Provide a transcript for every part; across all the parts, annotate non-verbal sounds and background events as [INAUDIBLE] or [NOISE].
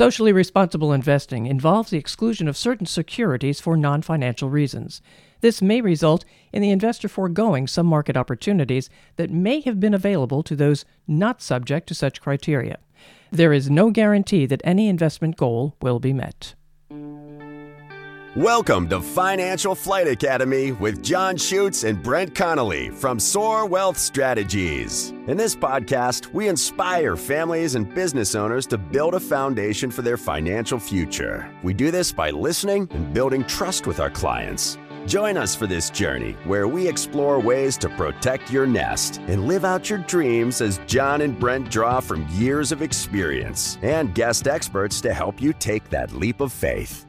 Socially responsible investing involves the exclusion of certain securities for non financial reasons. This may result in the investor foregoing some market opportunities that may have been available to those not subject to such criteria. There is no guarantee that any investment goal will be met. Welcome to Financial Flight Academy with Jon Schuetz and Brent Connelly from Soar Wealth Strategies. In this podcast, we inspire families and business owners to build a foundation for their financial future. We do this by listening and building trust with our clients. Join us for this journey where we explore ways to protect your nest and live out your dreams as John and Brent draw from years of experience and guest experts to help you take that leap of faith.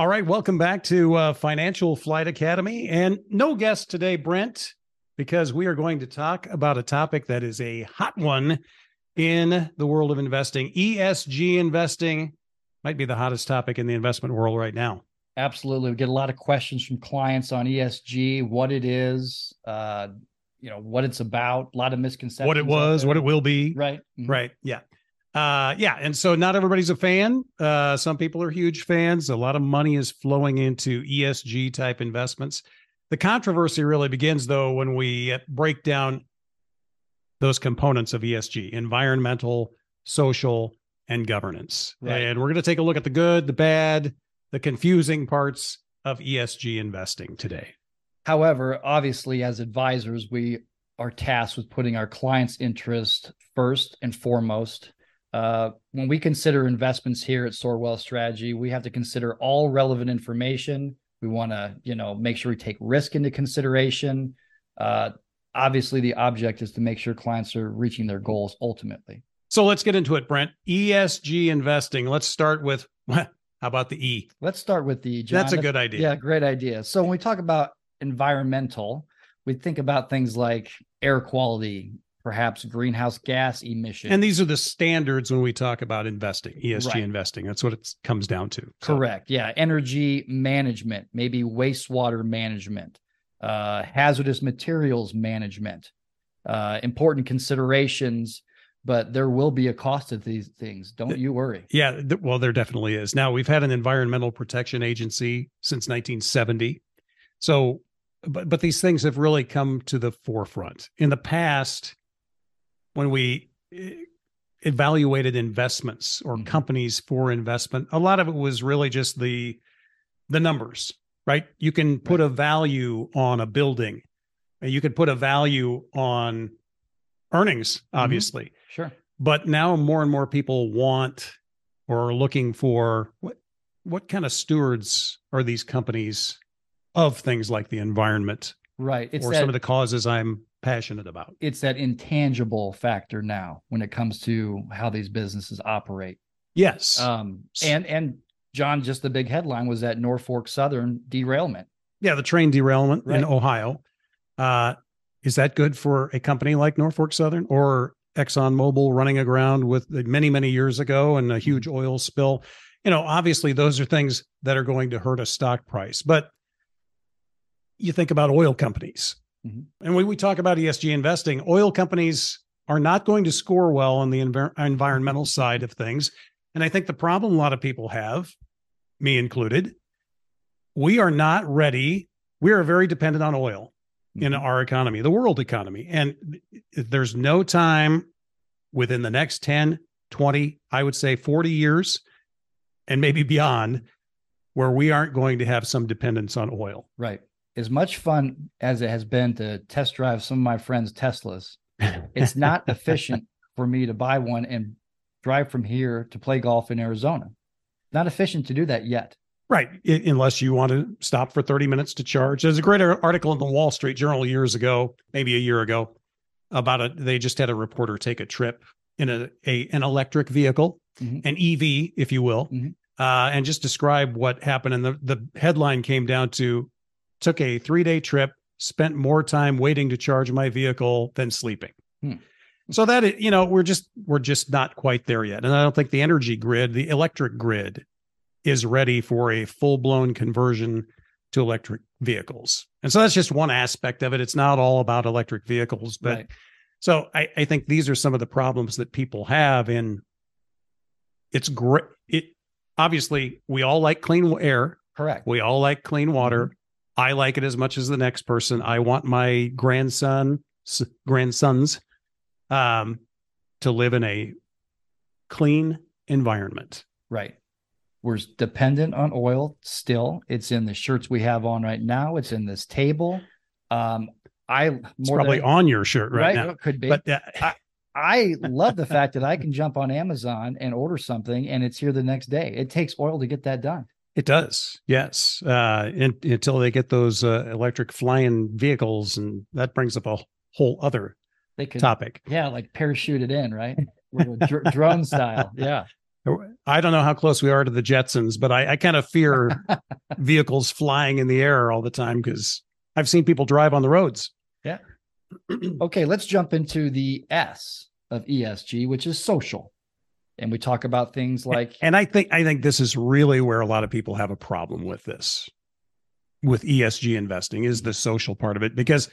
All right, welcome back to uh, Financial Flight Academy. And no guest today, Brent, because we are going to talk about a topic that is a hot one in the world of investing. ESG investing might be the hottest topic in the investment world right now. Absolutely. We get a lot of questions from clients on ESG, what it is, uh, you know, what it's about, a lot of misconceptions. What it was, what it will be. Right. Mm-hmm. Right. Yeah. Uh, yeah, and so not everybody's a fan. Uh, some people are huge fans. A lot of money is flowing into ESG type investments. The controversy really begins though when we break down those components of ESG: environmental, social, and governance. Right. And we're going to take a look at the good, the bad, the confusing parts of ESG investing today. However, obviously, as advisors, we are tasked with putting our clients' interest first and foremost uh, when we consider investments here at Soar Wealth Strategy, we have to consider all relevant information. We want to, you know, make sure we take risk into consideration. Uh, obviously, the object is to make sure clients are reaching their goals ultimately. So let's get into it, Brent. ESG investing. Let's start with [LAUGHS] how about the E? Let's start with the. Jon. That's a good idea. Yeah, great idea. So when we talk about environmental, we think about things like air quality, perhaps greenhouse gas emission. And these are the standards when we talk about investing, ESG right. investing. That's what it comes down to. So. Correct. Yeah. Energy management, maybe wastewater management, uh, hazardous materials management, uh, important considerations. But there will be a cost to these things. Don't you worry. Yeah. Th- well, there definitely is. Now, we've had an environmental protection agency since 1970. So, but, but these things have really come to the forefront. In the past, when we eh, evaluated investments or mm-hmm. companies for investment, a lot of it was really just the the numbers, right? You can put right. a value on a building. You could put a value on earnings, mm-hmm. obviously. Mm-hmm. Sure. But now more and more people want or are looking for what what kind of stewards are these companies of things like the environment right it's or that, some of the causes i'm passionate about. It's that intangible factor now when it comes to how these businesses operate. Yes. Um, and and Jon, just the big headline was that Norfolk Southern derailment. Yeah, the train derailment right. in Ohio. Uh, is that good for a company like Norfolk Southern or ExxonMobil running aground with many many years ago and a huge mm-hmm. oil spill? You know, obviously those are things that are going to hurt a stock price, but you think about oil companies Mm-hmm. And when we talk about ESG investing, oil companies are not going to score well on the env- environmental side of things. And I think the problem a lot of people have, me included, we are not ready. We are very dependent on oil mm-hmm. in our economy, the world economy. And there's no time within the next 10, 20, I would say 40 years, and maybe beyond, where we aren't going to have some dependence on oil. Right as much fun as it has been to test drive some of my friends' Teslas, it's not [LAUGHS] efficient for me to buy one and drive from here to play golf in Arizona. Not efficient to do that yet. Right. I, unless you want to stop for 30 minutes to charge. There's a great article in the Wall Street Journal years ago, maybe a year ago, about it. They just had a reporter take a trip in a, a an electric vehicle, mm-hmm. an EV, if you will, mm-hmm. uh, and just describe what happened. And the, the headline came down to took a three day trip, spent more time waiting to charge my vehicle than sleeping. Hmm. So that you know, we're just we're just not quite there yet. And I don't think the energy grid, the electric grid, is ready for a full blown conversion to electric vehicles. And so that's just one aspect of it. It's not all about electric vehicles, but right. so I, I think these are some of the problems that people have in it's great. It obviously we all like clean air. Correct. We all like clean water. I like it as much as the next person. I want my grandson, grandsons, um, to live in a clean environment. Right. We're dependent on oil still. It's in the shirts we have on right now. It's in this table. Um, I It's probably than, on your shirt right, right. now. It could be. But uh, I love the fact that I can jump on Amazon and order something and it's here the next day. It takes oil to get that done. It does, yes. Uh, in, until they get those uh, electric flying vehicles, and that brings up a whole other They could, topic. yeah, like parachute it in, right? Dr- drone style. Yeah. I don't know how close we are to the Jetsons, but I, I kind of fear [LAUGHS] vehicles flying in the air all the time because I've seen people drive on the roads. Yeah. [CLEARS THROAT] Okay, let's jump into the S of ESG, which is social. And we talk about things like and I think I think this is really where a lot of people have a problem with this, with ESG investing, is the social part of it. Because,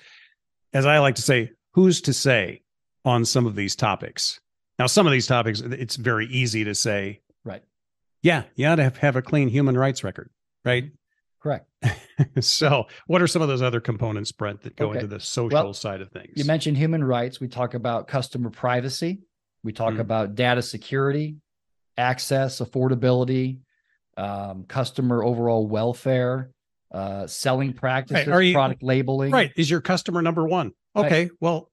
as I like to say, who's to say on some of these topics? Now, some of these topics, it's very easy to say, Right. Yeah, you ought to have, have a clean human rights record, right? correct. [LAUGHS] so, what are some of those other components, Brent, that go Okay. into the social Well, side of things? You mentioned human rights. We talk about customer privacy. We talk Mhm. about data security, access, affordability, um, customer overall welfare, uh, selling practices, Are you- product labeling. right? Is your customer number one? Right. Okay, well,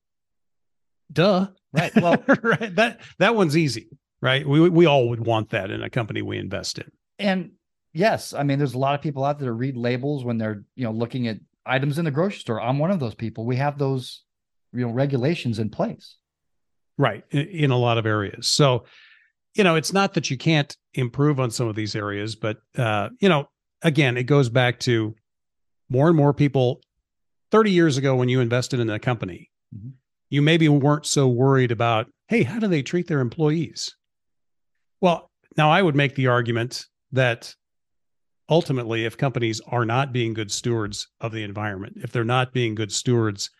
duh. Right. Well, [LAUGHS] right. That that one's easy, right? We we all would want that in a company we invest in. and yes, I mean, there's a lot of people out there that read labels when they're, you know, looking at items in the grocery store. I'm one of those people. We have those, you know, regulations in place. Right. In, in a lot of areas. So, you know, it's not that you can't improve on some of these areas, but uh, you know, again, it goes back to more and more people 30 years ago when you invested in a company, Mhm. you maybe weren't so worried about, hey, how do they treat their employees? Well, now I would make the argument that ultimately, if companies are not being good stewards of the environment, if they're not being good stewards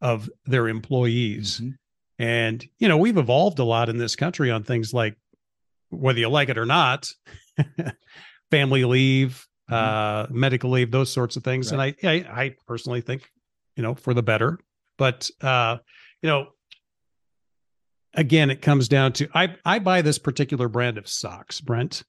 of their employees, Mhm. And, you know, we've evolved a lot in this country on things like whether you like it or not, [LAUGHS] family leave, uh, medical leave, those sorts of things. And I, I, I personally think, you know, for the better. But, uh, you know, again, it comes down to I, I buy this particular brand of socks, Brent,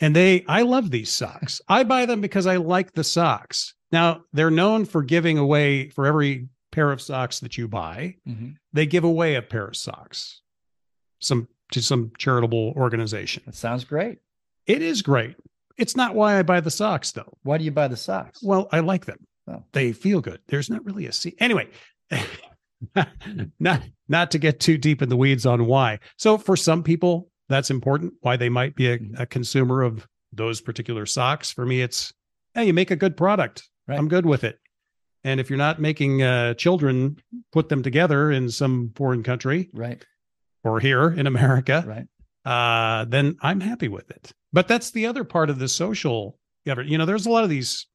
and they, I love these socks. I buy them because I like the socks. Now, they're known for giving away for every pair of socks that you buy Mhm. they give away a pair of socks some to some charitable organization That sounds great. it is great it's not why i buy the socks though Why do you buy the socks? well i like them Oh. they feel good there's not really a see anyway [LAUGHS] not not to get too deep in the weeds on why so for some people that's important why they might be a, Mhm. a consumer of those particular socks for me it's hey you make a good product Right. i'm good with it and if you're not making uh, children put them together in some foreign country right. or here in America, Right. uh, then I'm happy with it. But that's the other part of the social effort. You know, there's a lot of these,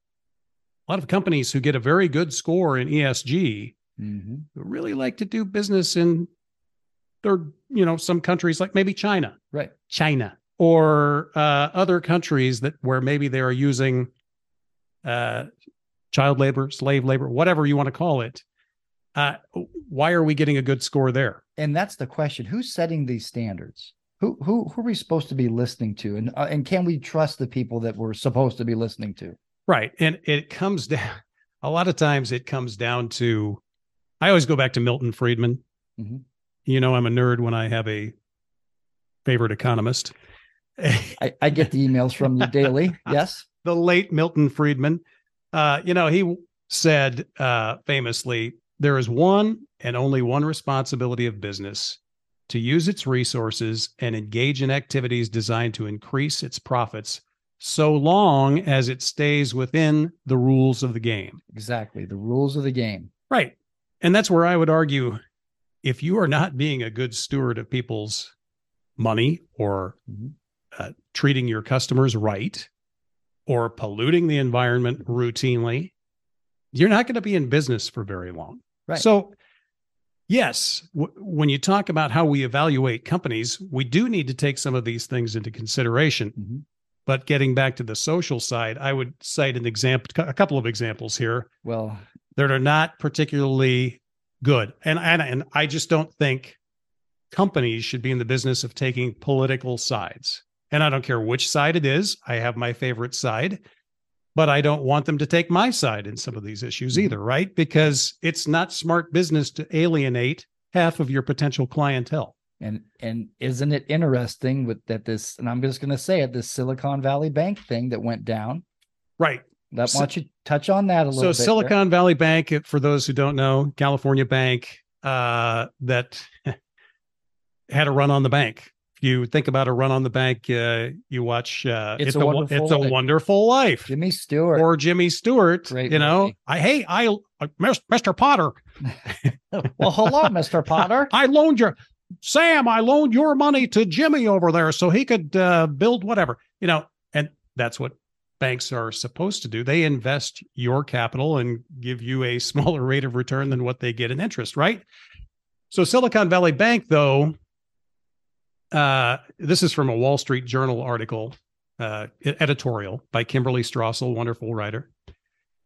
a lot of companies who get a very good score in ESG hmm who really like to do business in third, you know, some countries like maybe China, Right. China, or uh, other countries that where maybe they are using uh, child labor, slave labor, whatever you want to call it. Uh, why are we getting a good score there? And that's the question: Who's setting these standards? Who who who are we supposed to be listening to? And uh, and can we trust the people that we're supposed to be listening to? Right. And it comes down a lot of times it comes down to I always go back to Milton Friedman. Mhm. You know, I'm a nerd when I have a favorite economist. I, I get the emails from you daily. [LAUGHS] Yes. the late Milton Friedman. Uh, you know, he said uh, famously, there is one and only one responsibility of business to use its resources and engage in activities designed to increase its profits so long as it stays within the rules of the game. Exactly. The rules of the game. Right. And that's where I would argue if you are not being a good steward of people's money or Mhm. uh, treating your customers right or polluting the environment routinely, you're not going to be in business for very long. Right. So, yes, w- when you talk about how we evaluate companies, we do need to take some of these things into consideration. Mm-hmm. But getting back to the social side, I would cite an example, a couple of examples here Well, that are not particularly good. And, and, and I just don't think companies should be in the business of taking political sides. And I don't care which side it is. I have my favorite side, but I don't want them to take my side in some of these issues Mhm. either, right? Because it's not smart business to alienate half of your potential clientele. and and isn't it interesting with that this and I'm just going to say it this Silicon Valley Bank thing that went down. Right. That So- why don't you touch on that a little So bit? there? Silicon Valley Bank, for those who don't know, California bank uh, that [LAUGHS] had a run on the bank. You think about a run on the bank, uh, you watch uh, It's it's, a a, Wonderful it's a Life. wonderful life. Jimmy Stewart. or Jimmy Stewart. Great you know, movie. I hey, I uh, Mr. Potter, [LAUGHS] well, hello, Mr. [LAUGHS] Potter. I loaned your Sam, I loaned your money to Jimmy over there so he could uh, build whatever. You know, and that's what banks are supposed to do. They invest your capital and give you a [LAUGHS] smaller rate of return than what they get in interest, right? So Silicon Valley Bank, though, uh, this is from a Wall Street Journal article, uh, editorial by Kimberly Strassel, wonderful writer.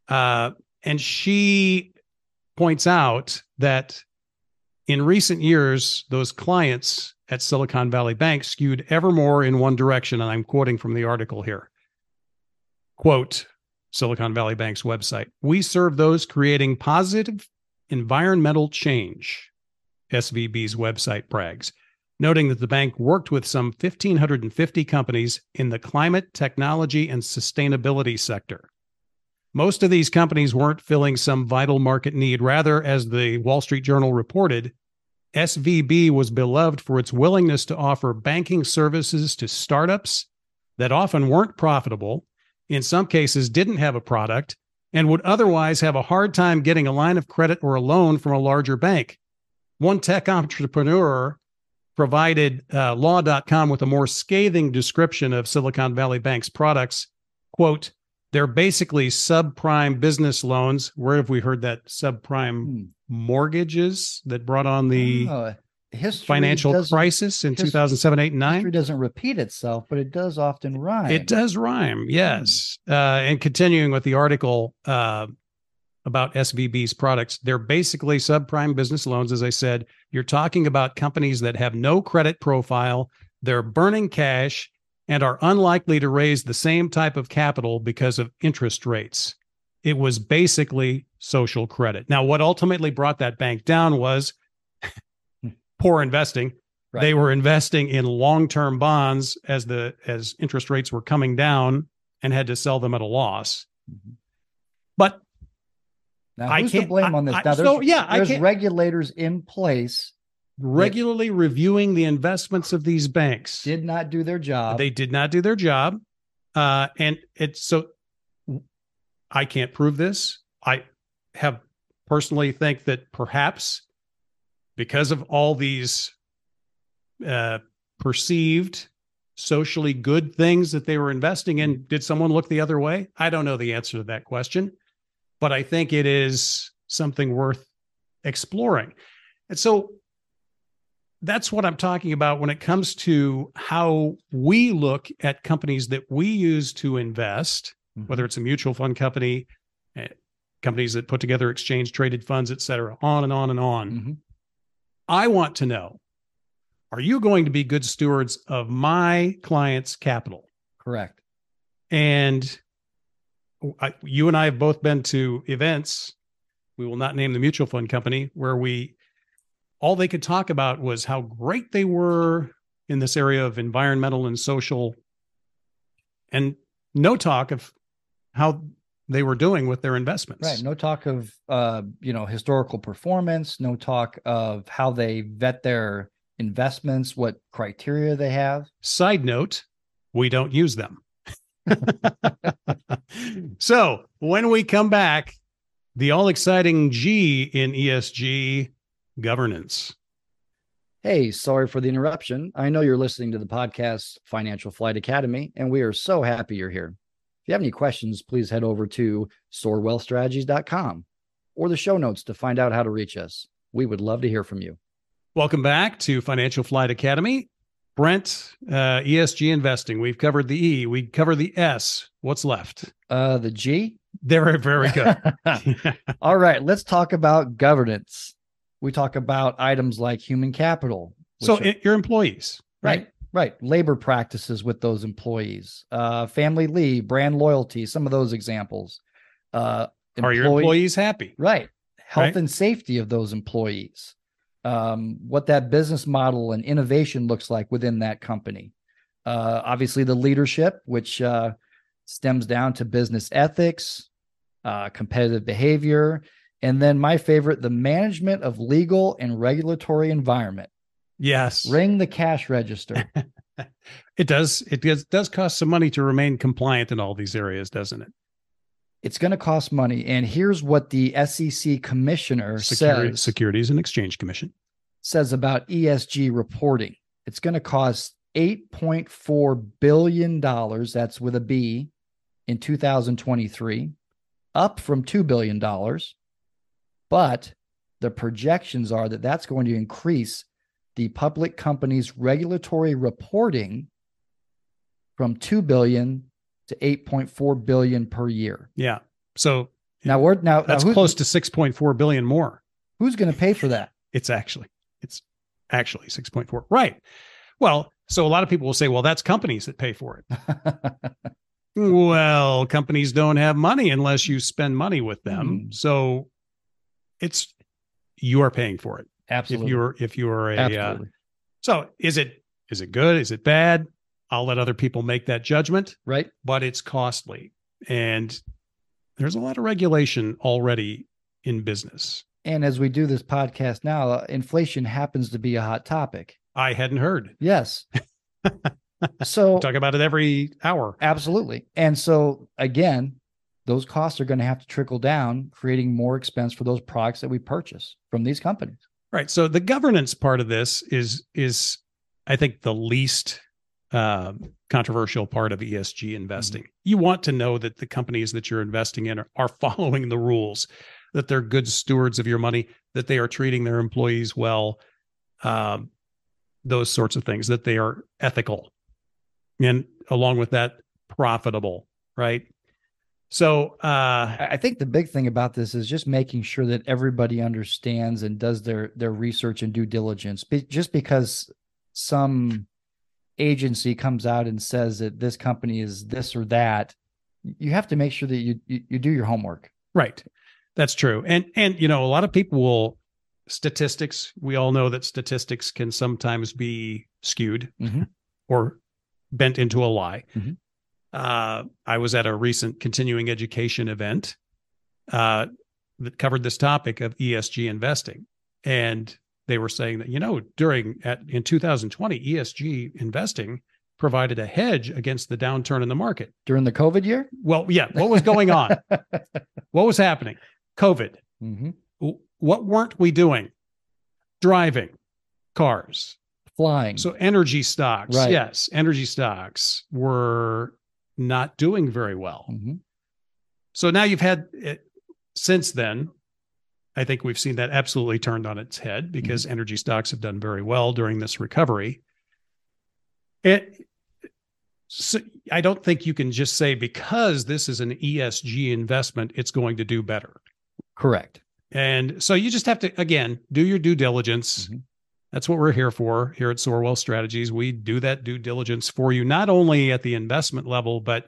Uh, and she points out that in recent years, those clients at Silicon Valley Bank skewed ever more in one direction. And I'm quoting from the article here. Quote Silicon Valley Bank's website We serve those creating positive environmental change, SVB's website brags, noting that the bank worked with some 1,550 companies in the climate, technology, and sustainability sector. Most of these companies weren't filling some vital market need. Rather, as the Wall Street Journal reported, SVB was beloved for its willingness to offer banking services to startups that often weren't profitable, in some cases, didn't have a product, and would otherwise have a hard time getting a line of credit or a loan from a larger bank. One tech entrepreneur provided uh, law.com with a more scathing description of Silicon Valley Bank's products. Quote, they're basically subprime business loans. Where have we heard that subprime Hmm. mortgages that brought on the Oh, history financial crisis in history- 2007, 8, and 9? History doesn't repeat itself, but it does often rhyme. It does rhyme, yes. Uh, and continuing with the article uh, about SVB's products, they're basically subprime business loans. As I said, you're talking about companies that have no credit profile, they're burning cash, and are unlikely to raise the same type of capital because of interest rates. It was basically social credit. Now, what ultimately brought that bank down was [LAUGHS] poor investing Right. they were investing in long-term bonds as the as interest rates were coming down and had to sell them at a loss Mhm. but Now, who's to can't- blame on this? I- now, there's, so, yeah, I there's regulators in place regularly reviewing the investments of these banks. Did not do their job. they did not do their job. Uh and it's so i can't prove this. I have personally think that perhaps because of all these uh perceived socially good things that they were investing in did someone look the other way? I don't know the answer to that question but i think it is something worth exploring and so that's what I'm talking about when it comes to how we look at companies that we use to invest, Mhm. whether it's a mutual fund company, eh, companies that put together exchange traded funds, et cetera, on and on and on. Mhm. I want to know are you going to be good stewards of my client's capital? correct. And I, you and I have both been to events. We will not name the mutual fund company where we all they could talk about was how great they were in this area of environmental and social, and no talk of how they were doing with their investments. Right. No talk of uh, you know, historical performance, no talk of how they vet their investments, what criteria they have. Side note, we don't use them. [LAUGHS] so when we come back, the all exciting G in ESG governance. Hey, sorry for the interruption. I know you're listening to the podcast Financial Flight Academy, and we are so happy you're here. If you have any questions, please head over to soarwealthstrategies.com or the show notes to find out how to reach us. we would love to hear from you. Welcome back to Financial Flight Academy. Brent, uh, ESG investing. We've covered the E. We covered the S. What's left? Uh, the G. Very, very good. [LAUGHS] All right, let's talk about governance. We talk about items like human capital. So it, your employees, right? Right. Right. Labor practices with those employees, uh, family leave, brand loyalty, some of those examples. Uh, Are your employees happy? Right. Health Right. and safety of those employees. Um, what that business model and innovation looks like within that company. Uh, obviously, the leadership, which uh, stems down to business ethics, uh, competitive behavior, and then my favorite, the management of legal and regulatory environment. Yes. Ring the cash register. [LAUGHS] It does. It does, does cost some money to remain compliant in all these areas, doesn't it? It's going to cost money. And here's what the SEC commissioner Securi- says. Securities and Exchange Commission. says about ESG reporting. It's going to cost $8.4 billion. That's with a B in 2023, up from $2 billion. But the projections are that that's going to increase the public company's regulatory reporting from 2 billion to 8.4 billion per year. Yeah. So Now we're now, now that's who's, close to 6.4 billion more. who's going to pay for that? It's actually, it's actually 6.4. Right. Well, so a lot of people will say, well, that's companies that pay for it. [LAUGHS] well, companies don't have money unless you spend money with them. Hmm. So it's, you are paying for it. Absolutely. If you're, if you're a, uh, so is it, is it good? Is it bad? I'll let other people make that judgment, right? but it's costly. And there's a lot of regulation already in business. And as we do this podcast now, inflation happens to be a hot topic. I hadn't heard. Yes. [LAUGHS] so Talk about it every hour. absolutely. And so again, those costs are going to have to trickle down, creating more expense for those products that we purchase from these companies. Right. So the governance part of this is is I think the least uh, controversial part of ESG investing. You want to know that the companies that you're investing in are, are following the rules, that they're good stewards of your money, that they are treating their employees well, um, those sorts of things, that they are ethical, and along with that, profitable. Right. So uh, I I think the big thing about this is just making sure that everybody understands and does their their research and due diligence. Be, just because some agency comes out and says that this company is this or that, you have to make sure that you you, you do your homework. Right. That's true. And and you know, a lot of people will statistics, we all know that statistics can sometimes be skewed Mhm. or bent into a lie. Mhm. Uh, I was at a recent continuing education event uh, that covered this topic of ESG investing. And they were saying that, you know, during at in 2020, ESG investing provided a hedge against the downturn in the market. During the COVID year, Well, yeah, what was going on? [LAUGHS] what was happening? COVID. hmm What weren't we doing? Driving cars. flying. So energy stocks, Right. yes, energy stocks were not doing very well. Mhm. So now you've had it since then. I think we've seen that absolutely turned on its head because Mm-hmm. energy stocks have done very well during this recovery. It, so I don't think you can just say because this is an ESG investment, it's going to do better. Correct. And so you just have to, again, do your due diligence. Mhm. That's what we're here for here at Soar Wealth Strategies. We do that due diligence for you, not only at the investment level, but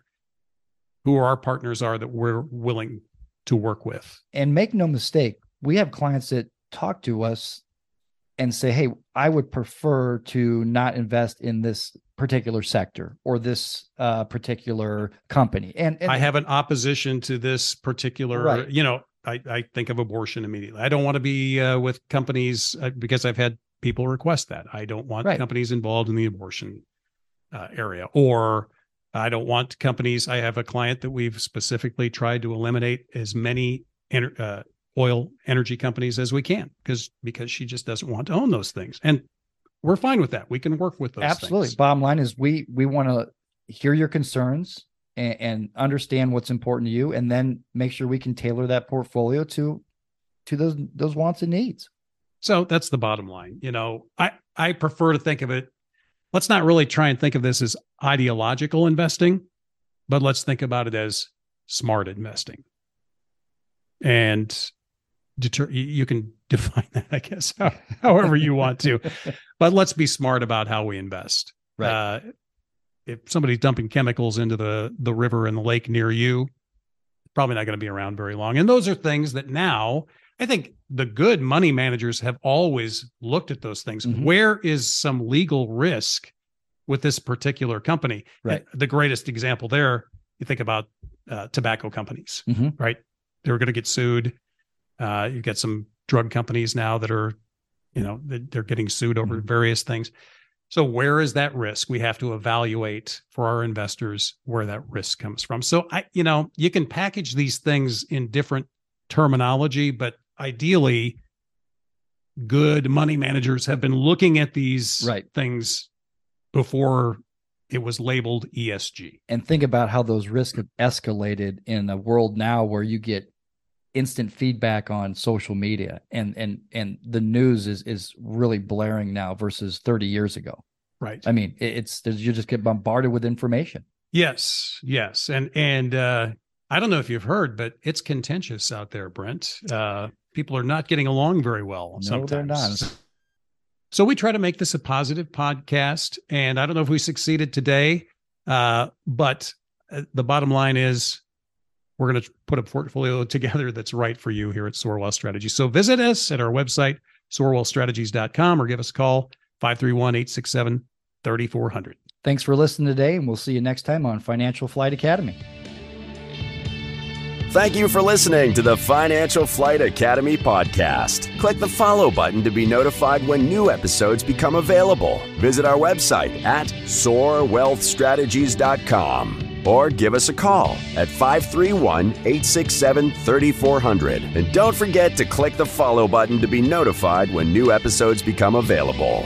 who our partners are that we're willing to work with. And make no mistake, we have clients that talk to us and say, Hey, I would prefer to not invest in this particular sector or this uh, particular company. And, and I have an opposition to this particular, Right. you know, I, I think of abortion immediately. I don't want to be uh, with companies uh, because I've had people request that. I don't want Right. companies involved in the abortion uh, area, or I don't want companies. I have a client that we've specifically tried to eliminate as many uh, oil energy companies as we can because because she just doesn't want to own those things, and we're fine with that. We can work with those. absolutely. things. Bottom line is we we want to hear your concerns and, and understand what's important to you, and then make sure we can tailor that portfolio to to those those wants and needs. So that's the bottom line. You know, I I prefer to think of it. Let's not really try and think of this as ideological investing, but let's think about it as smart investing. And deter you can define that, I guess, however you want to. [LAUGHS] But let's be smart about how we invest. Right. Uh, if somebody's dumping chemicals into the the river and the lake near you, probably not going to be around very long. And those are things that now I think the good money managers have always looked at those things. Mhm. Where is some legal risk with this particular company? Right. And the greatest example there, you think about uh, tobacco companies, Mhm. right? they were going to get sued. Uh, you get some drug companies now that are, you know, they're getting sued over Mhm. various things. So where is that risk? We have to evaluate for our investors where that risk comes from. So I, you know, you can package these things in different terminology, but ideally, good money managers have been looking at these Right. things before it was labeled ESG. and think about how those risks have escalated in a world now where you get instant feedback on social media and and and the news is is really blaring now versus 30 years ago Right. i mean it- it's you just get bombarded with information Yes, yes, and and uh, I don't know if you've heard, but it's contentious out there, Brent. Uh, people are not getting along very well. No, they're not. So we try to make this a positive podcast, and I don't know if we succeeded today, uh, but uh, the bottom line is we're going to put a portfolio [LAUGHS] together that's right for you here at Soar Wealth Strategy. So visit us at our website, soarwealthstrategies.com, or give us a call 531 867 3400. thanks for listening today and we'll see you next time on financial flight academy Thank you for listening to the Financial Flight Academy podcast. Click the follow button to be notified when new episodes become available. Visit our website at soarwealthstrategies.com or give us a call at 531 867 3400. And don't forget to click the follow button to be notified when new episodes become available.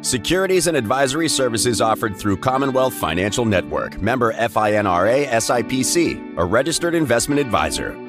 Securities and advisory services offered through Commonwealth Financial Network, member FINRA SIPC, a registered investment advisor.